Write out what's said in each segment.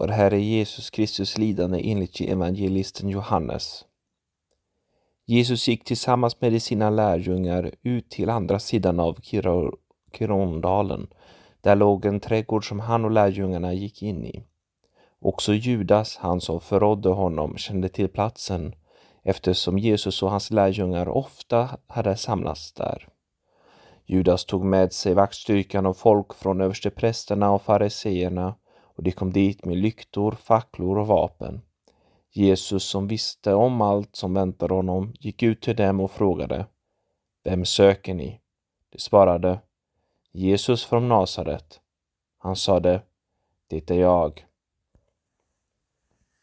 Vår Herre Jesus Kristus lidande enligt evangelisten Johannes. Jesus gick tillsammans med sina lärjungar ut till andra sidan av Kirondalen. Där låg en trädgård som han och lärjungarna gick in i. Också Judas, han som förrådde honom, kände till platsen eftersom Jesus och hans lärjungar ofta hade samlats där. Judas tog med sig vaktstyrkan och folk från översteprästerna och fariseerna och de kom dit med lyktor, facklor och vapen. Jesus som visste om allt som väntade honom gick ut till dem och frågade Vem söker ni? De svarade Jesus från Nasaret. Han sade Det är jag.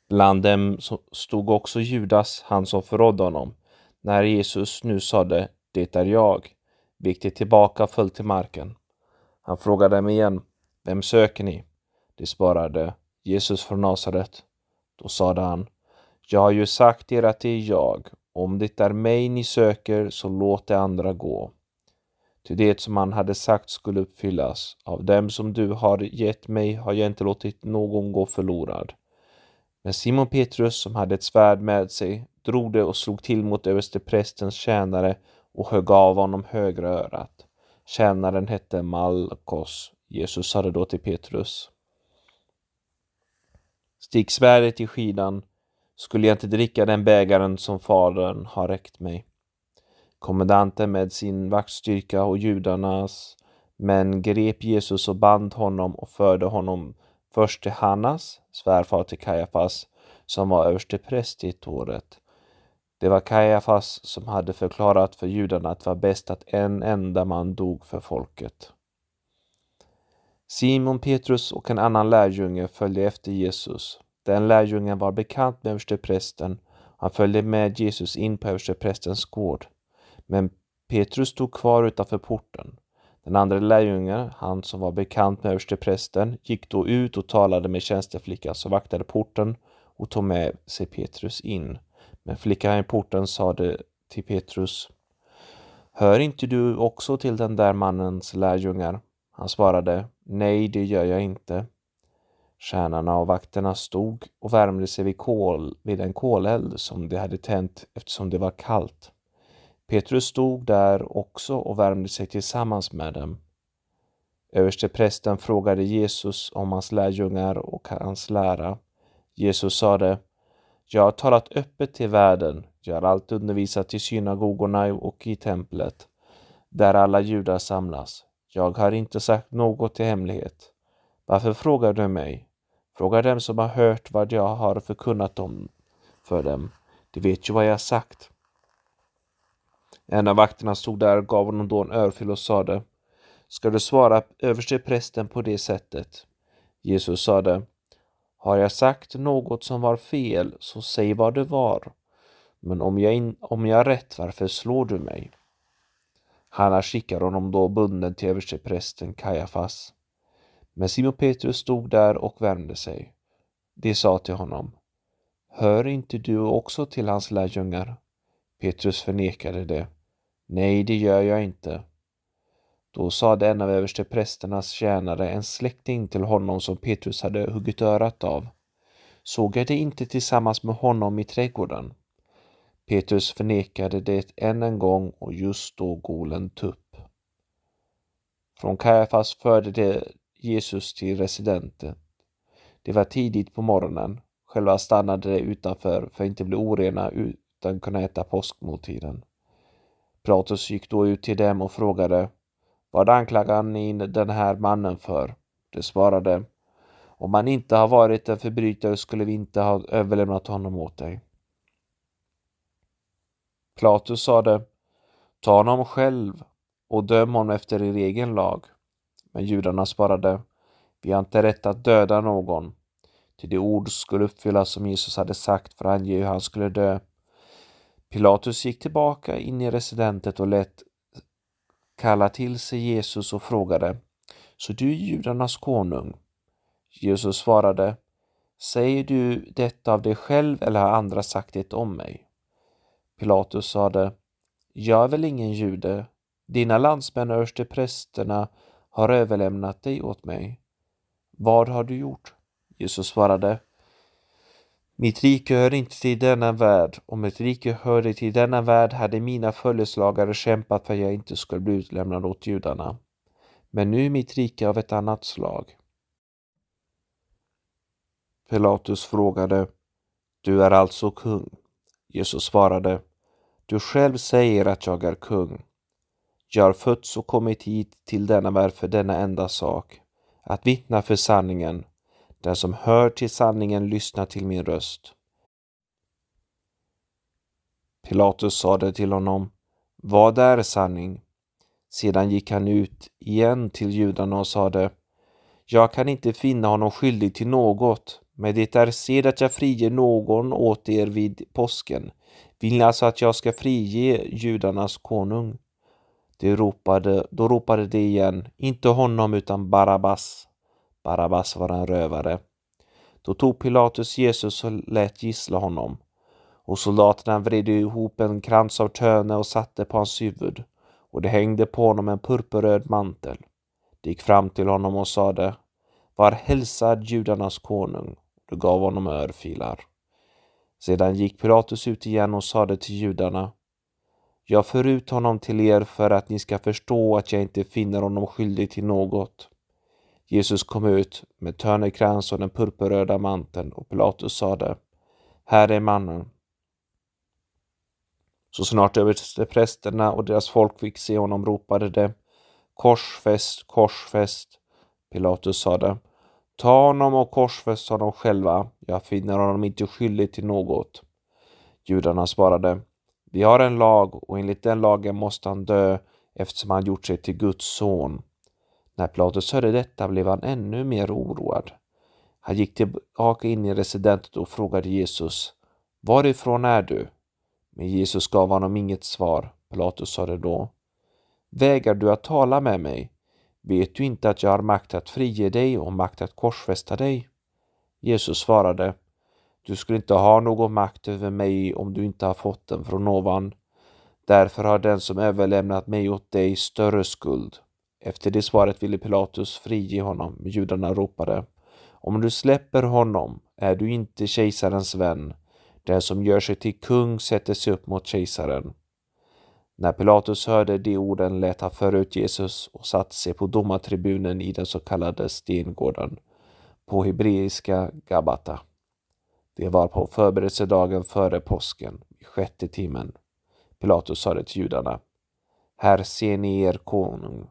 Bland dem stod också Judas, han som förrådde honom. När Jesus nu sade Det är jag vek de tillbaka och föll till marken. Han frågade dem igen Vem söker ni? De svarade Jesus från Nasaret. Då sade han Jag har ju sagt er att det är jag. Om det är mig ni söker, så låt de andra gå. Ty det som han hade sagt skulle uppfyllas. Av dem som du har gett mig har jag inte låtit någon gå förlorad. Men Simon Petrus, som hade ett svärd med sig, drog det och slog till mot översteprästens tjänare och högg av honom högra örat. Tjänaren hette Malkos. Jesus sade då till Petrus. Stick svärdet i skidan, skulle jag inte dricka den bägaren som Fadern har räckt mig. Kommendanten med sin vaktstyrka och judarnas män grep Jesus och band honom och förde honom först till Hannas, svärfar till Kajafas, som var överstepräst i året. Det var Kajafas som hade förklarat för judarna att det var bäst att en enda man dog för folket. Simon Petrus och en annan lärjunge följde efter Jesus. Den lärjungen var bekant med översteprästen. Han följde med Jesus in på översteprästens gård. Men Petrus stod kvar utanför porten. Den andra lärjungen, han som var bekant med översteprästen, gick då ut och talade med tjänsteflickan som vaktade porten och tog med sig Petrus in. Men flickan i porten sade till Petrus Hör inte du också till den där mannens lärjungar? Han svarade Nej, det gör jag inte. Stjärnorna och vakterna stod och värmde sig vid, kol, vid en koleld som de hade tänt eftersom det var kallt. Petrus stod där också och värmde sig tillsammans med dem. Översteprästen frågade Jesus om hans lärjungar och hans lära. Jesus sade Jag har talat öppet till världen. Jag har alltid undervisat i synagogorna och i templet, där alla judar samlas. Jag har inte sagt något i hemlighet. Varför frågar du mig? Fråga dem som har hört vad jag har förkunnat om för dem. De vet ju vad jag sagt. En av vakterna stod där och gav honom då en örfil och sade Ska du svara översteprästen på det sättet? Jesus sade Har jag sagt något som var fel, så säg vad det var. Men om jag, in, om jag har rätt, varför slår du mig? Hanna skickar honom då bunden till översteprästen Kajafas. Men Simon Petrus stod där och värmde sig. De sa till honom Hör inte du också till hans lärjungar? Petrus förnekade det. Nej, det gör jag inte. Då sade en av översteprästernas tjänare, en släkting till honom som Petrus hade huggit örat av. Såg jag det inte tillsammans med honom i trädgården? Petrus förnekade det än en gång och just då golen tupp. Från Kajafas förde de Jesus till residenten. Det var tidigt på morgonen. Själva stannade de utanför för att inte bli orena utan kunna äta påskmåltiden. Pilatus gick då ut till dem och frågade Vad anklagar ni den här mannen för? De svarade Om han inte har varit en förbrytare skulle vi inte ha överlämnat honom åt dig. Pilatus sade Ta honom själv och döm honom efter er egen lag. Men judarna svarade Vi har inte rätt att döda någon. Till det ord skulle uppfyllas som Jesus hade sagt för att ange hur han skulle dö. Pilatus gick tillbaka in i residentet och lät kalla till sig Jesus och frågade Så du är judarnas konung? Jesus svarade Säger du detta av dig själv eller har andra sagt det om mig? Pilatus sade Jag är väl ingen jude. Dina landsmän och prästerna har överlämnat dig åt mig. Vad har du gjort? Jesus svarade Mitt rike hör inte till denna värld. Om ett rike hörde till denna värld hade mina följeslagare kämpat för att jag inte skulle bli utlämnad åt judarna. Men nu är mitt rike av ett annat slag. Pilatus frågade Du är alltså kung? Jesus svarade Du själv säger att jag är kung. Jag har fötts och kommit hit till denna värld för denna enda sak, att vittna för sanningen. Den som hör till sanningen lyssnar till min röst. Pilatus sade till honom, Vad är sanning? Sedan gick han ut igen till judarna och sade, Jag kan inte finna honom skyldig till något, men det är sed att jag friger någon åt er vid påsken. Vill ni alltså att jag ska frige judarnas konung? De ropade, då ropade de igen, inte honom utan Barabbas. Barabbas var en rövare. Då tog Pilatus Jesus och lät gissla honom. Och soldaterna vred ihop en krans av töne och satte på hans huvud och de hängde på honom en purpurröd mantel. De gick fram till honom och sade Var hälsad judarnas konung. Du gav honom örfilar. Sedan gick Pilatus ut igen och sade till judarna Jag för ut honom till er för att ni ska förstå att jag inte finner honom skyldig till något. Jesus kom ut med törnekrans och den purpurröda manteln och Pilatus sade Här är mannen. Så snart översteprästerna och deras folk fick se honom ropade de Korsfäst, korsfäst. Pilatus sade Ta honom och korsfäst honom själva. Jag finner honom inte skyldig till något. Judarna svarade Vi har en lag och enligt den lagen måste han dö eftersom han gjort sig till Guds son. När Pilatus hörde detta blev han ännu mer oroad. Han gick tillbaka in i residentet och frågade Jesus Varifrån är du? Men Jesus gav honom inget svar. Pilatus sade då Vägar du att tala med mig? Vet du inte att jag har makt att frige dig och makt att korsfästa dig? Jesus svarade Du skulle inte ha någon makt över mig om du inte har fått den från ovan. Därför har den som överlämnat mig åt dig större skuld. Efter det svaret ville Pilatus frige honom, judarna ropade Om du släpper honom är du inte kejsarens vän. Den som gör sig till kung sätter sig upp mot kejsaren. När Pilatus hörde de orden lät han föra ut Jesus och satte sig på domartribunen i den så kallade stengården, på hebreiska Gabata. Det var på förberedelsedagen före påsken, i sjätte timmen. Pilatus sade till judarna, Här ser ni er konung.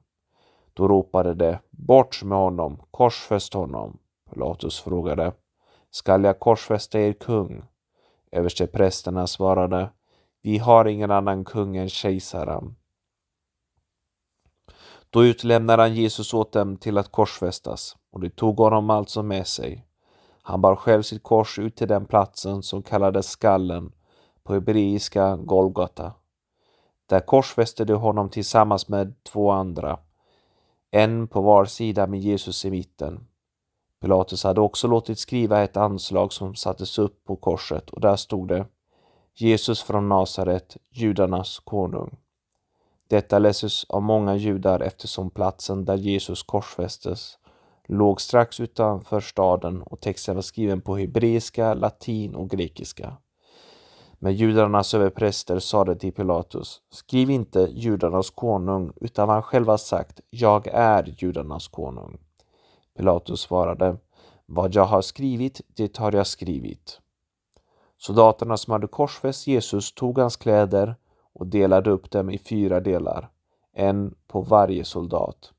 Då ropade de, bort med honom, korsfäst honom. Pilatus frågade, skall jag korsfästa er kung? Översteprästerna svarade, vi har ingen annan kung än kejsaren. Då utlämnade han Jesus åt dem till att korsfästas och de tog honom alltså med sig. Han bar själv sitt kors ut till den platsen som kallades skallen på hebreiska Golgata. Där korsfäste de honom tillsammans med två andra, en på var sida med Jesus i mitten. Pilatus hade också låtit skriva ett anslag som sattes upp på korset och där stod det Jesus från Nasaret, judarnas konung. Detta läses av många judar eftersom platsen där Jesus korsfästes låg strax utanför staden och texten var skriven på hebreiska, latin och grekiska. Men judarnas överpräster sade till Pilatus, skriv inte judarnas konung utan vad han själv har sagt, jag är judarnas konung. Pilatus svarade, vad jag har skrivit, det har jag skrivit. Soldaterna som hade korsfäst Jesus tog hans kläder och delade upp dem i fyra delar, en på varje soldat.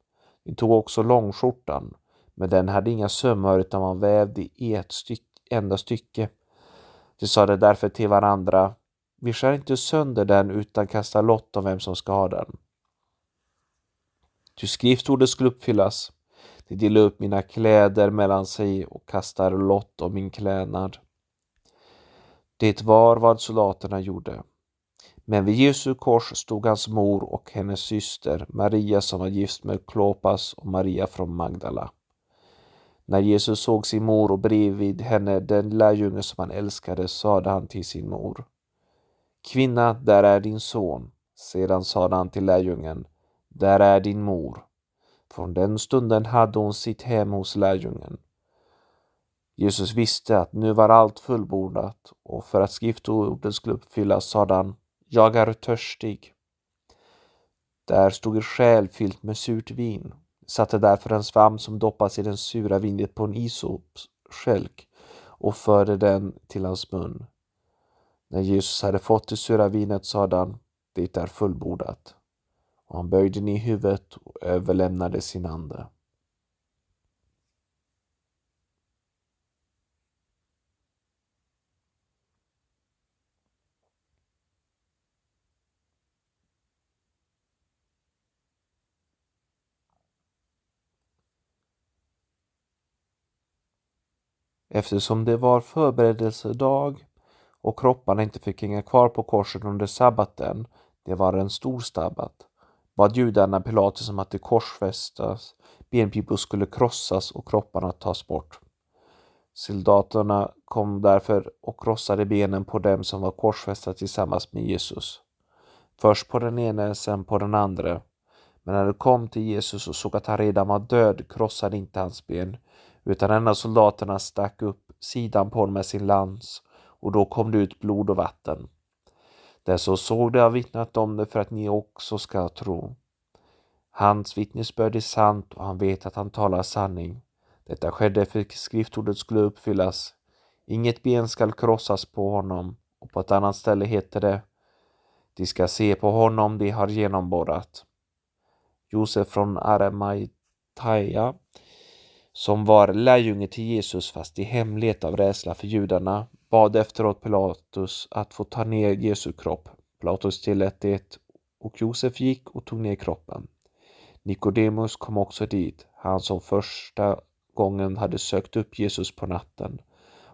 De tog också långskjortan, men den hade inga sömmar utan var vävd i ett styck, enda stycke. De sade därför till varandra, vi skär inte sönder den utan kastar lott om vem som ska ha den. Ty skriftordet skulle uppfyllas. De delade upp mina kläder mellan sig och kastar lott om min klädnad. Det var vad soldaterna gjorde. Men vid Jesu kors stod hans mor och hennes syster, Maria som var gift med Klopas och Maria från Magdala. När Jesus såg sin mor och bredvid henne den lärjunge som han älskade sade han till sin mor. Kvinna, där är din son. Sedan sade han till lärjungen, där är din mor. Från den stunden hade hon sitt hem hos lärjungen. Jesus visste att nu var allt fullbordat och för att skriftordet skulle uppfyllas sade han Jag är törstig. Där stod ett skäl fyllt med surt vin, satte därför en svamp som doppas i den sura vinet på en isopskälk och förde den till hans mun. När Jesus hade fått det sura vinet sade han, det är fullbordat. Och han böjde ner huvudet och överlämnade sin ande. Eftersom det var förberedelsedag och kropparna inte fick hänga kvar på korset under sabbaten, det var en stor sabbat, bad judarna Pilatus om att det korsfästas, benpipor skulle krossas och kropparna tas bort. Soldaterna kom därför och krossade benen på dem som var korsfästa tillsammans med Jesus. Först på den ene, sen på den andra. Men när de kom till Jesus och såg att han redan var död krossade inte hans ben, utan en av soldaterna stack upp sidan på honom med sin lans och då kom det ut blod och vatten. Där som såg det har vittnat om det för att ni också ska tro. Hans vittnesbörd är sant och han vet att han talar sanning. Detta skedde för att skriftordet skulle uppfyllas. Inget ben skall krossas på honom och på ett annat ställe heter det De ska se på honom de har genomborrat. Josef från Aramaitaja som var lärjunge till Jesus fast i hemlighet av rädsla för judarna, bad efteråt Pilatus att få ta ner Jesu kropp. Pilatus tillät det och Josef gick och tog ner kroppen. Nikodemus kom också dit, han som första gången hade sökt upp Jesus på natten.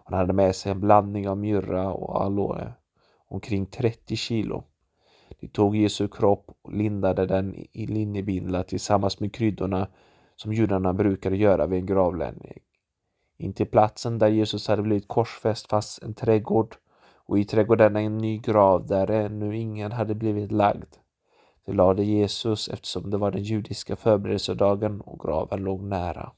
Han hade med sig en blandning av myrra och aloe, omkring 30 kilo. De tog Jesu kropp och lindade den i linnebindlar tillsammans med kryddorna som judarna brukade göra vid en gravlämning. Intill platsen där Jesus hade blivit korsfäst fanns en trädgård och i trädgården en ny grav där ännu ingen hade blivit lagd. Det lade Jesus eftersom det var den judiska förberedelsedagen och graven låg nära.